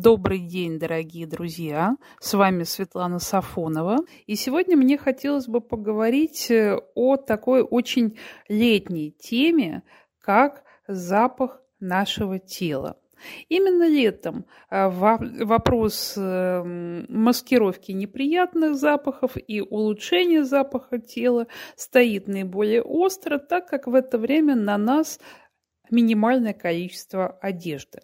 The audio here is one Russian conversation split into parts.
Добрый день, дорогие друзья! С вами Светлана Сафонова. И сегодня мне хотелось бы поговорить э, о такой очень летней теме, как запах нашего тела. Именно летом э, вопрос э, маскировки неприятных запахов и улучшения запаха тела стоит наиболее остро, так как в это время на нас минимальное количество одежды.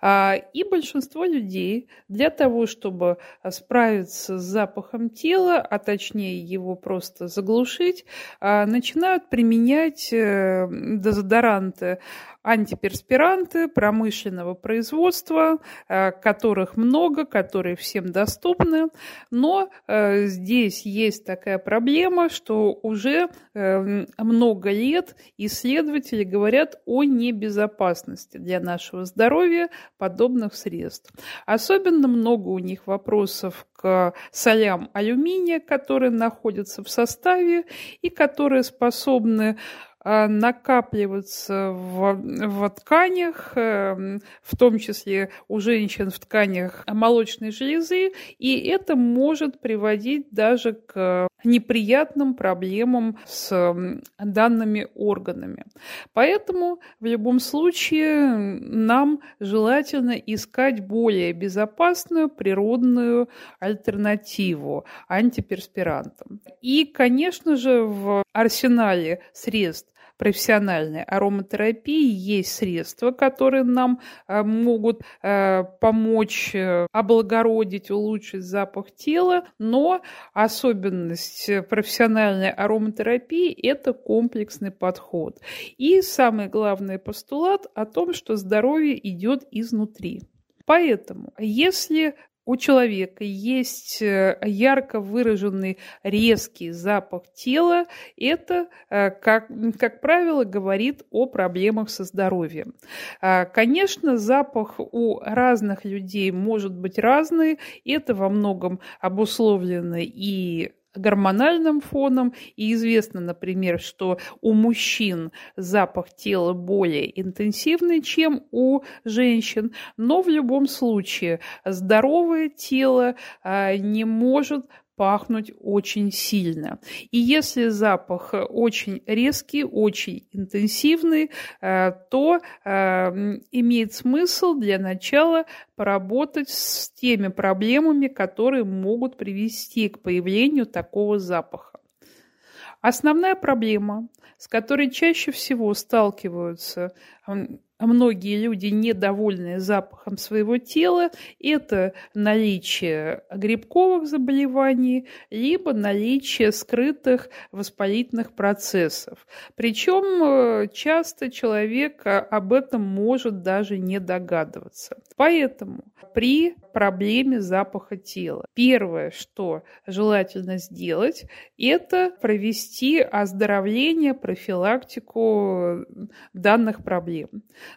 А, и большинство людей для того, чтобы справиться с запахом тела, а точнее его просто заглушить, а, начинают применять э, дезодоранты антиперспиранты промышленного производства, э, которых много, которые всем доступны. Но э, здесь есть такая проблема, что уже много лет исследователи говорят о небезопасности для нашего здоровья подобных средств. Особенно много у них вопросов к солям алюминия, которые находятся в составе и которые способны а, накапливаться в, в тканях, эм, в том числе у женщин в тканях молочной железы, и это может приводить даже к неприятным проблемам с данными органами. Поэтому в любом случае нам желательно искать более безопасную природную альтернативу антиперспирантам. И, конечно же, в арсенале средств профессиональной ароматерапии есть средства, которые нам э, могут э, помочь э, облагородить, улучшить запах тела, но особенность профессиональной ароматерапии – это комплексный подход. И самый главный постулат о том, что здоровье идет изнутри. Поэтому, если у человека есть э, ярко выраженный резкий запах тела, это, э, как, как правило, говорит о проблемах со здоровьем. А, конечно, запах у разных людей может быть разный, это во многом обусловлено и гормональным фоном. И известно, например, что у мужчин запах тела более интенсивный, чем у женщин. Но в любом случае здоровое тело а, не может пахнуть очень сильно. И если запах очень резкий, очень интенсивный, э, то э, имеет смысл для начала поработать с теми проблемами, которые могут привести к появлению такого запаха. Основная проблема, с которой чаще всего сталкиваются многие люди недовольны запахом своего тела, это наличие грибковых заболеваний, либо наличие скрытых воспалительных процессов. Причем э, часто человек об этом может даже не догадываться. Поэтому при проблеме запаха тела. Первое, что желательно сделать, это провести оздоровление, профилактику данных проблем.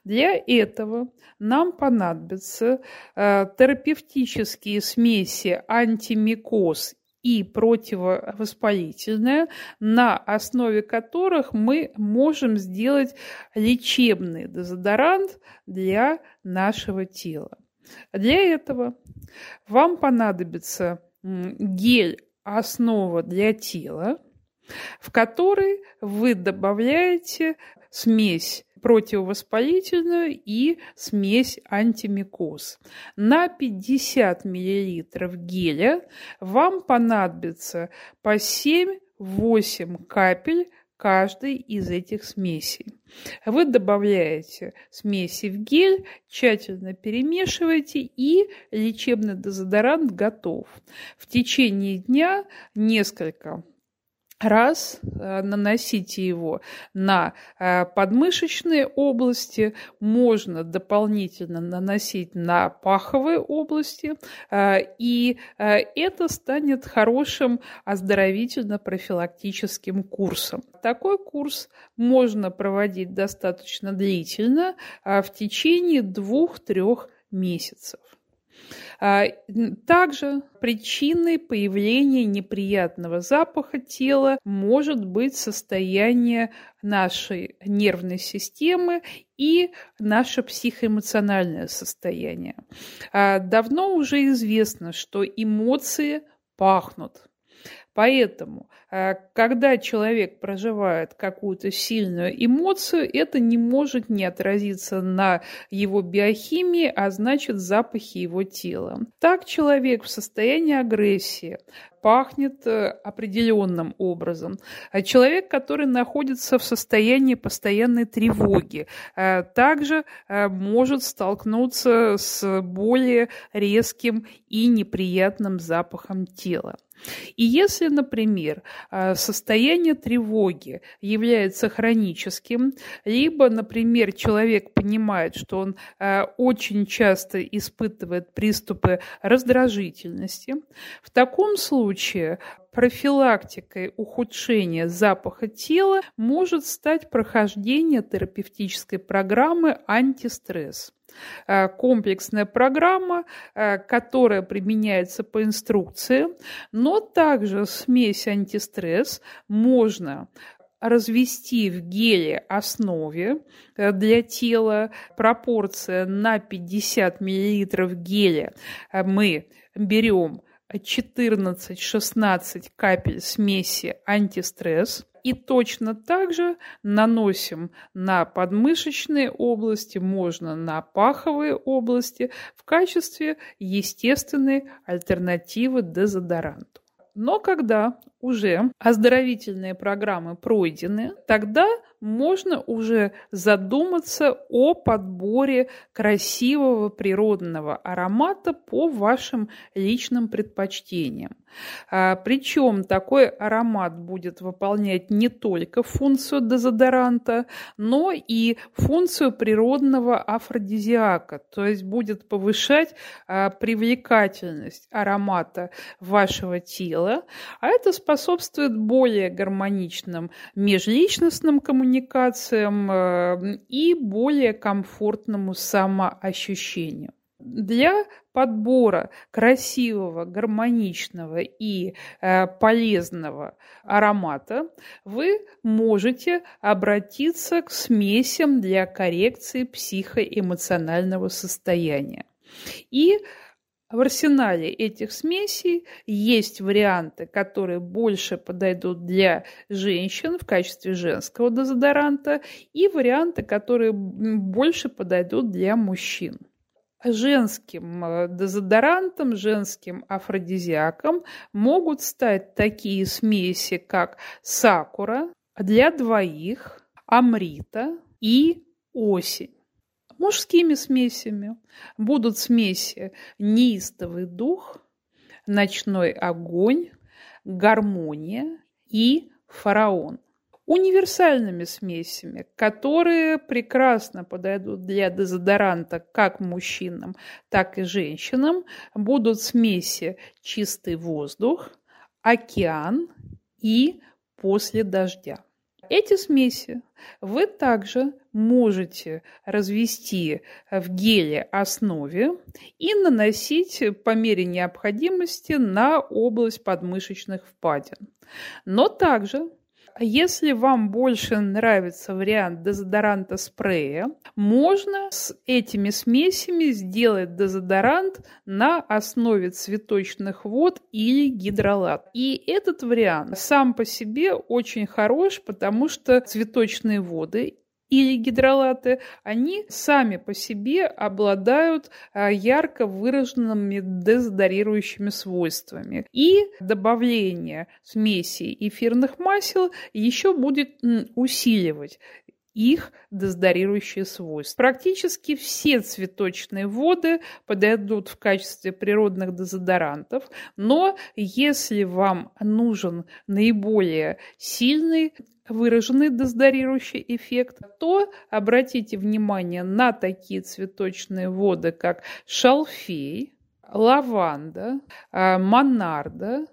Для этого нам понадобятся э, терапевтические смеси антимикоз и противовоспалительное, на основе которых мы можем сделать лечебный дезодорант для нашего тела. Для этого вам понадобится гель основа для тела, в который вы добавляете смесь противовоспалительную и смесь антимикоз. На 50 мл геля вам понадобится по 7-8 капель каждой из этих смесей. Вы добавляете смеси в гель, тщательно перемешиваете и лечебный дезодорант готов. В течение дня несколько раз э, наносите его на э, подмышечные области, можно дополнительно наносить на паховые области, э, и это станет хорошим оздоровительно-профилактическим курсом. Такой курс можно проводить достаточно длительно, в течение двух-трех месяцев. А, также причиной появления неприятного запаха тела может быть состояние нашей нервной системы и наше психоэмоциональное состояние. А, давно уже известно, что эмоции пахнут. Поэтому, э, когда человек проживает какую-то сильную эмоцию, это не может не отразиться на его биохимии, а значит запахе его тела. Так человек в состоянии агрессии пахнет э, определенным образом. А человек, который находится в состоянии постоянной тревоги, э, также может столкнуться с более резким и неприятным запахом тела. И если, например, а, состояние тревоги является хроническим, либо, например, человек понимает, что он а, очень часто испытывает приступы раздражительности, в таком случае профилактикой ухудшения запаха тела может стать прохождение терапевтической программы антистресс. Э, комплексная программа, э, которая применяется по инструкции, но также смесь антистресс можно развести в геле основе э, для тела. Пропорция на 50 мл геля. Мы берем 14-16 капель смеси антистресс и точно так же наносим на подмышечные области, можно на паховые области в качестве естественной альтернативы дезодоранту. Но когда уже оздоровительные программы пройдены, тогда можно уже задуматься о подборе красивого природного аромата по вашим личным предпочтениям. А, причем такой аромат будет выполнять не только функцию дезодоранта, но и функцию природного афродизиака, то есть будет повышать а, привлекательность аромата вашего тела, а это способствует более гармоничным межличностным коммуникациям а, и более комфортному самоощущению. Для подбора красивого, гармоничного и э, полезного аромата вы можете обратиться к смесям для коррекции психоэмоционального состояния. И в арсенале этих смесей есть варианты, которые больше подойдут для женщин в качестве женского дезодоранта, и варианты, которые больше подойдут для мужчин женским э, дезодорантом, женским афродизиаком могут стать такие смеси, как сакура для двоих, амрита и осень. Мужскими смесями будут смеси неистовый дух, ночной огонь, гармония и фараон – универсальными смесями, которые прекрасно подойдут для дезодоранта как мужчинам, так и женщинам, будут смеси чистый воздух, океан и после дождя. Эти смеси вы также можете развести в геле основе и наносить по мере необходимости на область подмышечных впадин. Но также если вам больше нравится вариант дезодоранта спрея, можно с этими смесями сделать дезодорант на основе цветочных вод или гидролат. И этот вариант сам по себе очень хорош, потому что цветочные воды или гидролаты, они сами по себе обладают а, ярко выраженными дезодорирующими свойствами. И добавление смеси эфирных масел еще будет усиливать их дезодорирующие свойства. Практически все цветочные воды подойдут в качестве природных дезодорантов, но если вам нужен наиболее сильный выраженный дезодорирующий эффект, то обратите внимание на такие цветочные воды, как шалфей, лаванда, а, монарда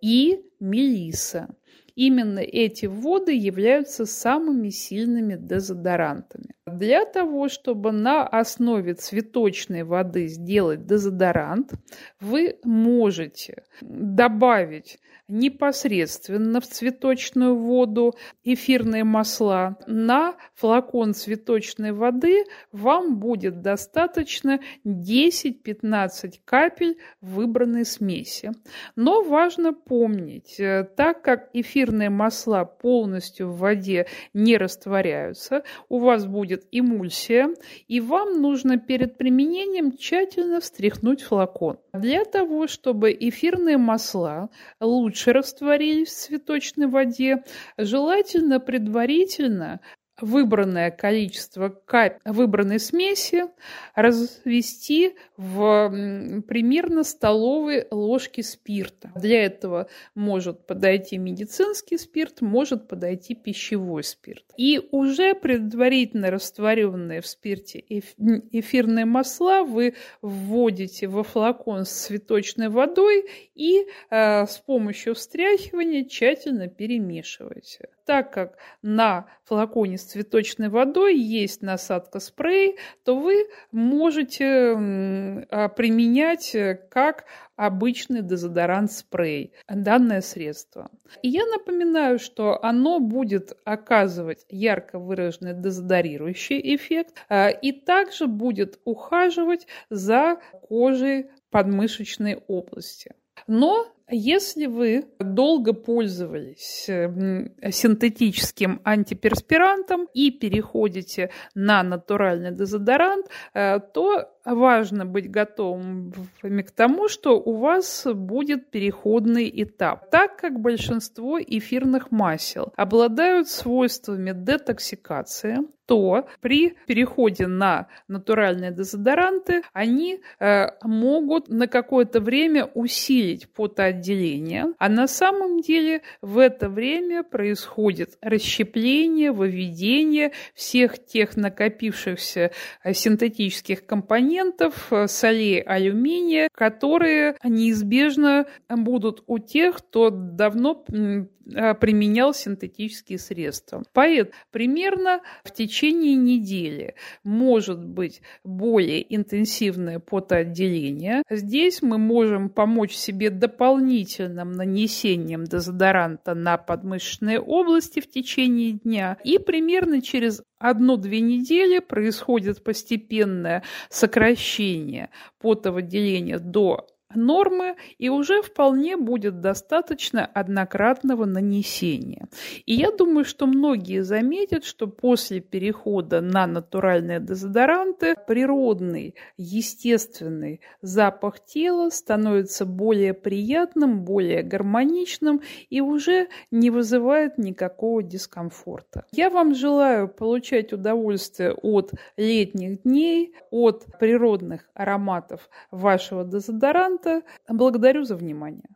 и мелиса. Именно эти воды являются самыми сильными дезодорантами. Для того, чтобы на основе цветочной воды сделать дезодорант, вы можете добавить непосредственно в цветочную воду эфирные масла. На флакон цветочной воды вам будет достаточно 10-15 капель выбранной смеси. Но важно помнить, э, так как эфирные масла полностью в воде не растворяются, у вас будет эмульсия, и вам нужно перед применением тщательно встряхнуть флакон. Для того, чтобы эфирные масла лучше растворились в цветочной воде, желательно предварительно выбранное количество капель выбранной смеси развести в примерно столовые ложки спирта. Для этого может подойти медицинский спирт, может подойти пищевой спирт. И уже предварительно растворенные в спирте эфирные масла вы вводите во флакон с цветочной водой и э, с помощью встряхивания тщательно перемешиваете. Так как на флаконе с цветочной водой есть насадка спрей, то вы можете применять э, как обычный дезодорант спрей, данное средство. И я напоминаю, что оно будет оказывать ярко выраженный дезодорирующий эффект а, и также будет ухаживать за кожей подмышечной области. Но если вы долго пользовались синтетическим антиперспирантом и переходите на натуральный дезодорант, э, то важно быть готовым к тому, что у вас будет переходный этап, так как большинство эфирных масел обладают свойствами детоксикации, то при переходе на натуральные дезодоранты они э, могут на какое-то время усилить потоотделение, а на самом деле в это время происходит расщепление, выведение всех тех накопившихся э, синтетических компонентов, компонентов, э, солей алюминия, которые неизбежно будут у тех, кто давно э, применял синтетические средства. Поэтому примерно в течение недели может быть более интенсивное потоотделение. Здесь мы можем помочь себе дополнительным нанесением дезодоранта на подмышечные области в течение дня. И примерно через одну-две недели происходит постепенное сокращение потовыделения до нормы, и уже вполне будет достаточно однократного нанесения. И я думаю, что многие заметят, что после перехода на натуральные дезодоранты природный, естественный запах тела становится более приятным, более гармоничным и уже не вызывает никакого дискомфорта. Я вам желаю получать удовольствие от летних дней, от природных ароматов вашего дезодоранта, Благодарю за внимание.